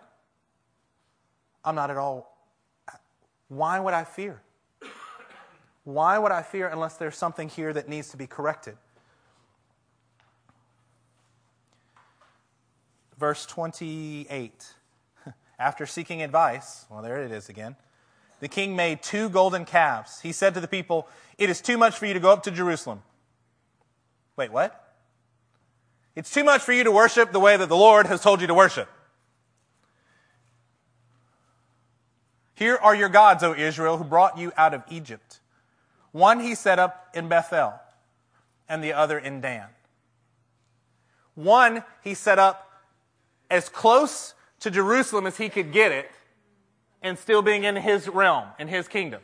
I'm not at all. Why would I fear? Why would I fear unless there's something here that needs to be corrected? verse 28. After seeking advice, well, there it is again. The king made two golden calves. He said to the people, It is too much for you to go up to Jerusalem. Wait, what? It's too much for you to worship the way that the Lord has told you to worship. Here are your gods, O Israel, who brought you out of Egypt. One he set up in Bethel, and the other in Dan. One he set up as close to Jerusalem as he could get it and still being in his realm, in his kingdom.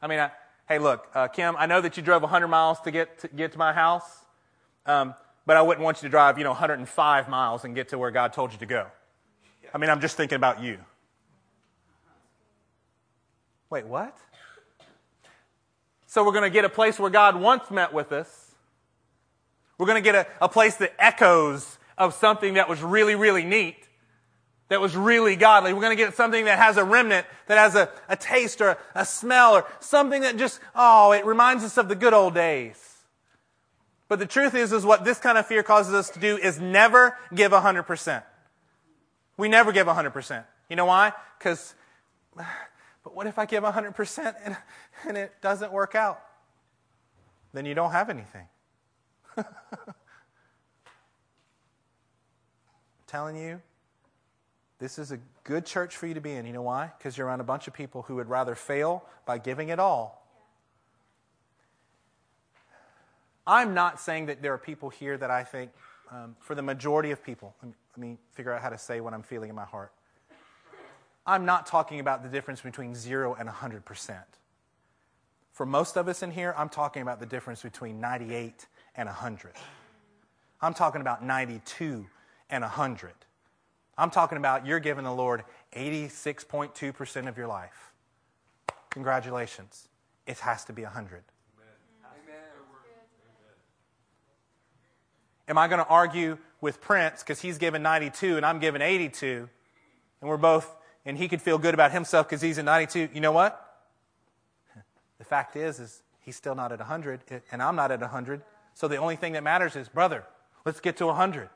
I mean, I, hey, look, uh, Kim, I know that you drove 100 miles to get to, get to my house, um, but I wouldn't want you to drive, you know, 105 miles and get to where God told you to go. I mean, I'm just thinking about you. Wait, what? So we're going to get a place where God once met with us. We're going to get a, a place that echoes of something that was really, really neat, that was really godly. We're going to get something that has a remnant, that has a, a taste or a, a smell or something that just, oh, it reminds us of the good old days. But the truth is, is what this kind of fear causes us to do is never give 100%. We never give 100%. You know why? Because, but what if I give 100% and, and it doesn't work out? Then you don't have anything. telling you, this is a good church for you to be in. You know why? Because you're around a bunch of people who would rather fail by giving it all. I'm not saying that there are people here that I think, um, for the majority of people, let me, let me figure out how to say what I'm feeling in my heart. I'm not talking about the difference between zero and 100%. For most of us in here, I'm talking about the difference between 98 and 100. I'm talking about 92 and 100. I'm talking about you're giving the Lord 86.2% of your life. Congratulations. It has to be 100. Am I going to argue with Prince because he's given 92 and I'm giving 82 and we're both, and he could feel good about himself because he's at 92? You know what? The fact is, is he's still not at 100, and I'm not at 100. So the only thing that matters is, brother, let's get to 100.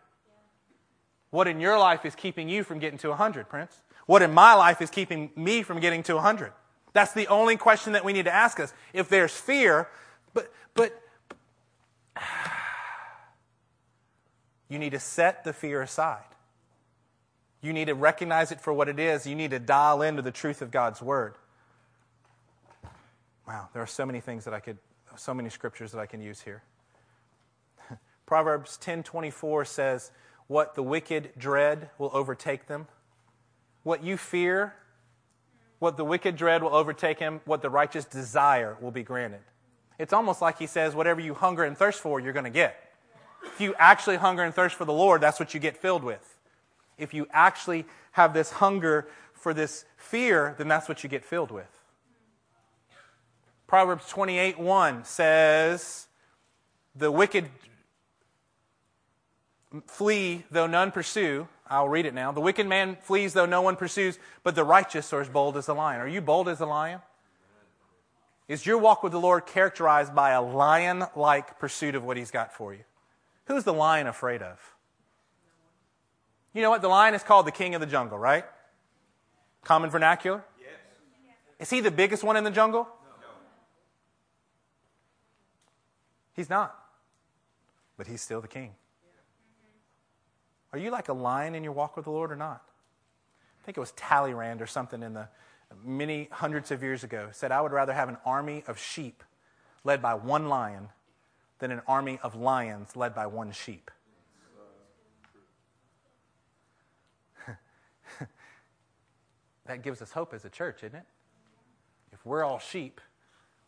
What in your life is keeping you from getting to 100, Prince? What in my life is keeping me from getting to 100? That's the only question that we need to ask us. If there's fear, but, but, you need to set the fear aside. You need to recognize it for what it is. You need to dial into the truth of God's word. Wow, there are so many things that I could, so many scriptures that I can use here. Proverbs 10:24 says, "What the wicked dread will overtake them. What you fear, what the wicked dread will overtake him, what the righteous desire will be granted." It's almost like he says, whatever you hunger and thirst for, you're going to get. If you actually hunger and thirst for the Lord, that's what you get filled with. If you actually have this hunger for this fear, then that's what you get filled with. Proverbs 28 1 says, The wicked flee though none pursue. I'll read it now. The wicked man flees though no one pursues, but the righteous are as bold as a lion. Are you bold as a lion? Is your walk with the Lord characterized by a lion like pursuit of what he's got for you? Who's the lion afraid of? You know what? The lion is called the king of the jungle, right? Common vernacular? Yes. Is he the biggest one in the jungle? No. He's not. But he's still the king. Are you like a lion in your walk with the Lord or not? I think it was Talleyrand or something in the many hundreds of years ago said, I would rather have an army of sheep led by one lion than an army of lions led by one sheep. That gives us hope as a church, isn't it? If we're all sheep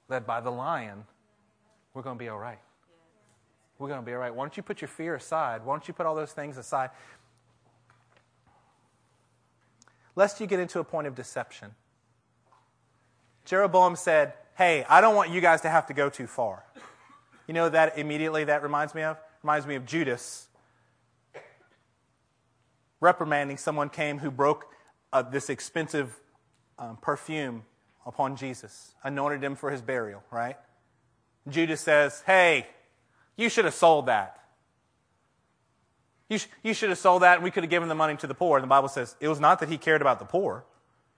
led by the lion, we're going to be all right. We're going to be all right. Why don't you put your fear aside? Why don't you put all those things aside? Lest you get into a point of deception. Jeroboam said, Hey, I don't want you guys to have to go too far. You know that immediately that reminds me of? Reminds me of Judas reprimanding someone came who broke uh, this expensive um, perfume upon Jesus, anointed him for his burial, right? Judas says, Hey, you should have sold that. You, sh- you should have sold that and we could have given the money to the poor. And the Bible says it was not that he cared about the poor,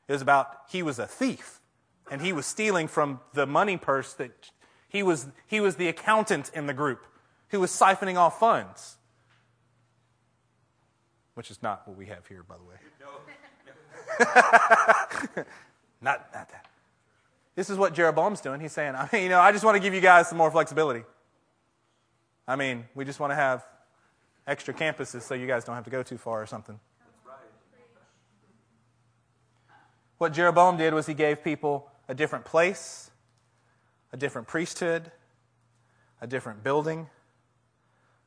it was about he was a thief and he was stealing from the money purse that he was, he was the accountant in the group who was siphoning off funds. Which is not what we have here, by the way. not, not that. This is what Jeroboam's doing. He's saying, I mean, you know, I just want to give you guys some more flexibility. I mean, we just want to have extra campuses so you guys don't have to go too far or something. What Jeroboam did was he gave people a different place, a different priesthood, a different building,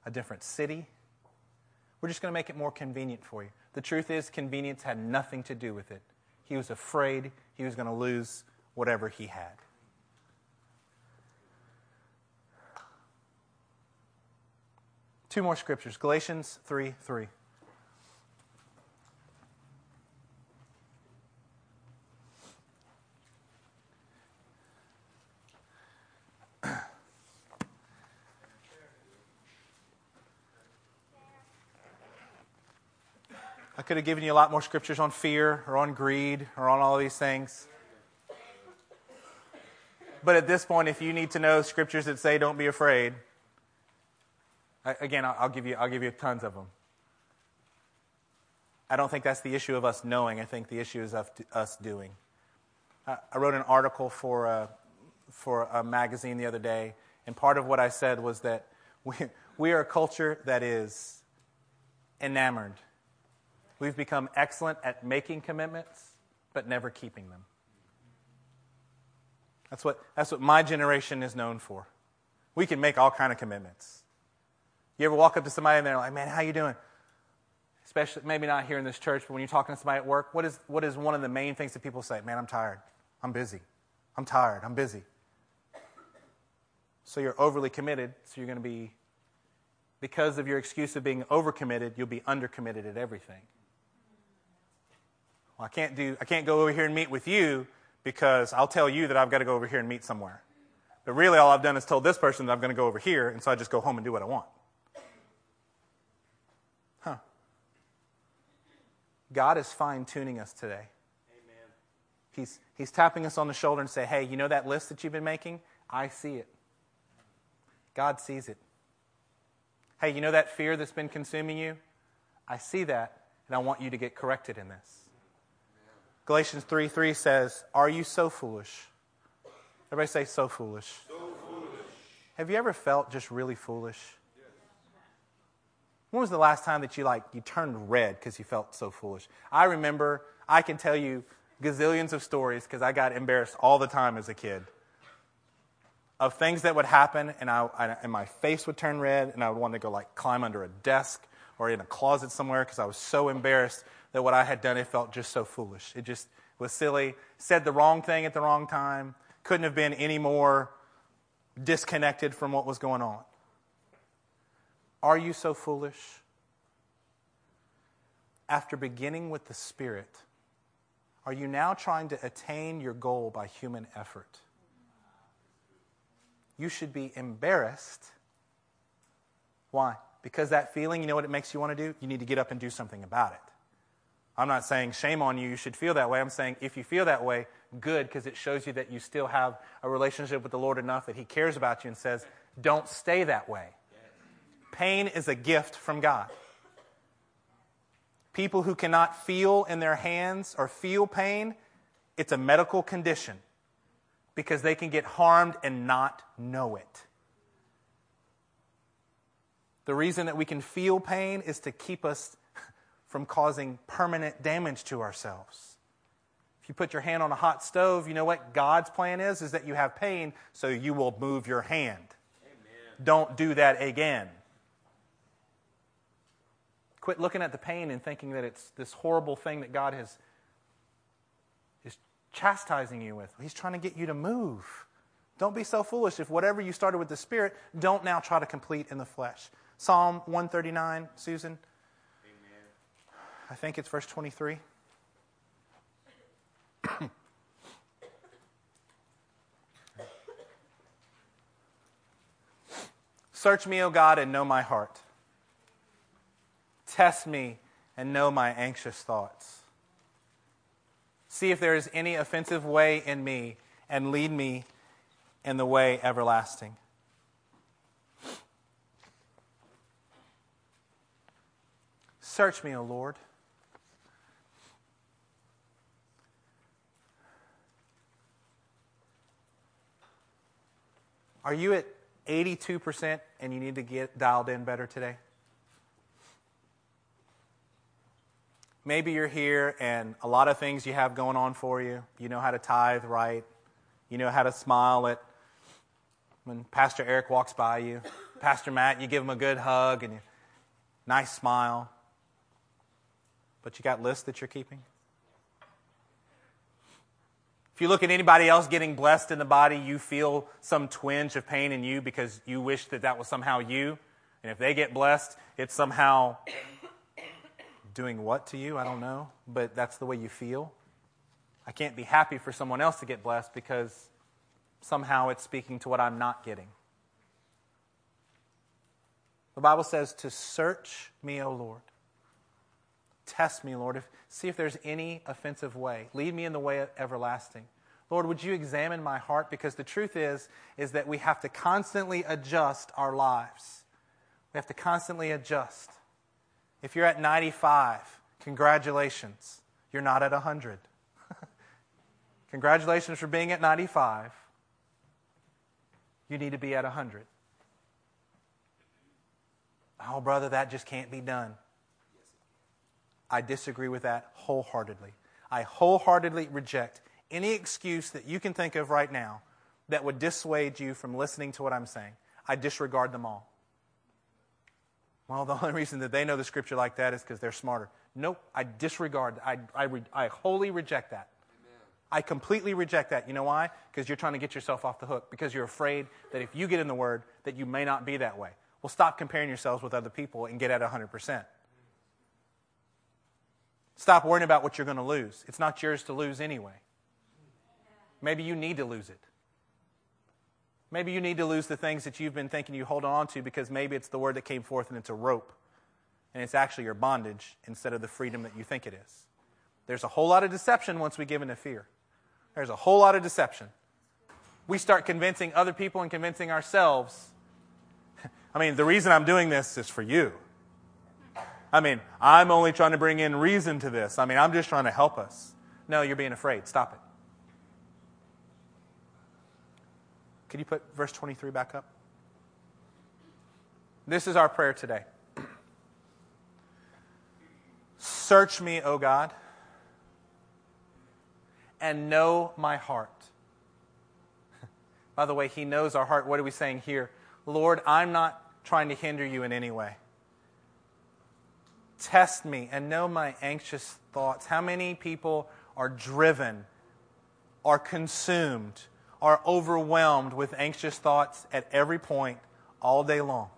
a different city. We're just going to make it more convenient for you. The truth is, convenience had nothing to do with it. He was afraid he was going to lose whatever he had. Two more scriptures Galatians 3 3. I could have given you a lot more scriptures on fear or on greed or on all these things. But at this point, if you need to know scriptures that say don't be afraid, again, I'll give you, I'll give you tons of them. I don't think that's the issue of us knowing. I think the issue is of us doing. I wrote an article for a, for a magazine the other day, and part of what I said was that we, we are a culture that is enamored We've become excellent at making commitments, but never keeping them. That's what, that's what my generation is known for. We can make all kind of commitments. You ever walk up to somebody and they're like, man, how you doing? Especially, maybe not here in this church, but when you're talking to somebody at work, what is, what is one of the main things that people say? Man, I'm tired. I'm busy. I'm tired. I'm busy. So you're overly committed, so you're going to be, because of your excuse of being overcommitted, you'll be undercommitted at everything. I can't do I can't go over here and meet with you because I'll tell you that I've got to go over here and meet somewhere. But really, all I've done is told this person that I'm going to go over here, and so I just go home and do what I want. Huh. God is fine tuning us today. Amen. He's, he's tapping us on the shoulder and say, hey, you know that list that you've been making? I see it. God sees it. Hey, you know that fear that's been consuming you? I see that, and I want you to get corrected in this. Galatians 3 3 says, Are you so foolish? Everybody say, so foolish. So foolish. Have you ever felt just really foolish? When was the last time that you like you turned red because you felt so foolish? I remember I can tell you gazillions of stories because I got embarrassed all the time as a kid of things that would happen and I, I and my face would turn red and I would want to go like climb under a desk or in a closet somewhere because I was so embarrassed that what I had done it felt just so foolish. It just was silly. Said the wrong thing at the wrong time. Couldn't have been any more disconnected from what was going on. Are you so foolish? After beginning with the Spirit, are you now trying to attain your goal by human effort? You should be embarrassed. Why? Because that feeling, you know what it makes you want to do? You need to get up and do something about it. I'm not saying shame on you, you should feel that way. I'm saying if you feel that way, good, because it shows you that you still have a relationship with the Lord enough that He cares about you and says, don't stay that way. Pain is a gift from God. People who cannot feel in their hands or feel pain, it's a medical condition because they can get harmed and not know it. The reason that we can feel pain is to keep us from causing permanent damage to ourselves. If you put your hand on a hot stove, you know what God's plan is? Is that you have pain, so you will move your hand. Amen. Don't do that again. Quit looking at the pain and thinking that it's this horrible thing that God has is chastising you with. He's trying to get you to move. Don't be so foolish. If whatever you started with the Spirit, don't now try to complete in the flesh. Psalm 139, Susan. I think it's verse 23. Search me, O God, and know my heart. Test me and know my anxious thoughts. See if there is any offensive way in me, and lead me in the way everlasting. Search me, O Lord. Are you at 82% and you need to get dialed in better today? Maybe you're here and a lot of things you have going on for you. You know how to tithe right. You know how to smile at when Pastor Eric walks by you. Pastor Matt, you give him a good hug and a nice smile. But you got lists that you're keeping? You look at anybody else getting blessed in the body, you feel some twinge of pain in you because you wish that that was somehow you. And if they get blessed, it's somehow doing what to you? I don't know, but that's the way you feel. I can't be happy for someone else to get blessed because somehow it's speaking to what I'm not getting. The Bible says to search me, O Lord. Test me, Lord. If, see if there's any offensive way. Lead me in the way everlasting. Lord, would you examine my heart? Because the truth is, is that we have to constantly adjust our lives. We have to constantly adjust. If you're at 95, congratulations. You're not at 100. congratulations for being at 95. You need to be at 100. Oh, brother, that just can't be done. I disagree with that wholeheartedly. I wholeheartedly reject any excuse that you can think of right now that would dissuade you from listening to what I'm saying. I disregard them all. Well, the only reason that they know the scripture like that is because they're smarter. Nope, I disregard. I, I, I wholly reject that. Amen. I completely reject that. You know why? Because you're trying to get yourself off the hook. Because you're afraid that if you get in the Word, that you may not be that way. Well, stop comparing yourselves with other people and get at 100%. Stop worrying about what you're going to lose. It's not yours to lose anyway. Maybe you need to lose it. Maybe you need to lose the things that you've been thinking you hold on to because maybe it's the word that came forth and it's a rope. And it's actually your bondage instead of the freedom that you think it is. There's a whole lot of deception once we give into fear. There's a whole lot of deception. We start convincing other people and convincing ourselves. I mean, the reason I'm doing this is for you. I mean, I'm only trying to bring in reason to this. I mean, I'm just trying to help us. No, you're being afraid. Stop it. Could you put verse 23 back up? This is our prayer today. Search me, O God, and know my heart. By the way, He knows our heart. What are we saying here? Lord, I'm not trying to hinder you in any way. Test me and know my anxious thoughts. How many people are driven, are consumed, are overwhelmed with anxious thoughts at every point all day long?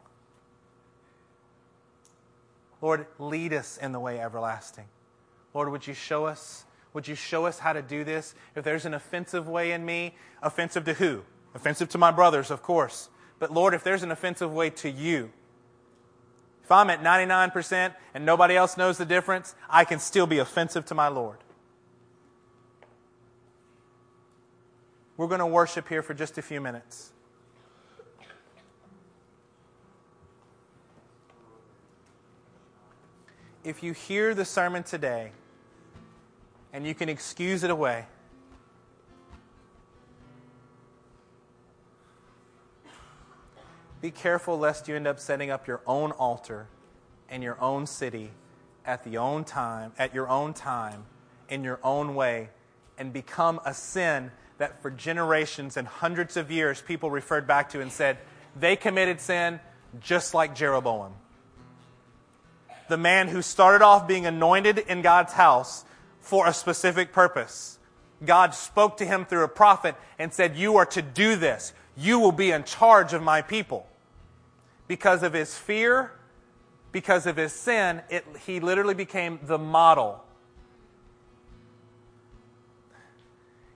Lord, lead us in the way everlasting. Lord, would you show us? Would you show us how to do this? If there's an offensive way in me, offensive to who? Offensive to my brothers, of course. But Lord, if there's an offensive way to you, if I'm at 99% and nobody else knows the difference, I can still be offensive to my Lord. We're going to worship here for just a few minutes. If you hear the sermon today and you can excuse it away, Be careful lest you end up setting up your own altar in your own city at the own time, at your own time, in your own way, and become a sin that for generations and hundreds of years people referred back to and said, they committed sin just like Jeroboam. The man who started off being anointed in God's house for a specific purpose. God spoke to him through a prophet and said, You are to do this. You will be in charge of my people because of his fear, because of his sin, it, he literally became the model.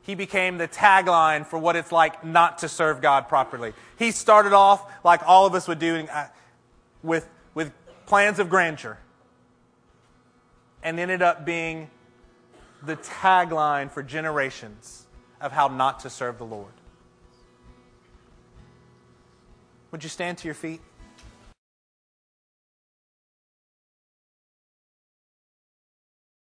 He became the tagline for what it's like not to serve God properly. He started off like all of us would do uh, with, with plans of grandeur and ended up being the tagline for generations of how not to serve the Lord. Would you stand to your feet?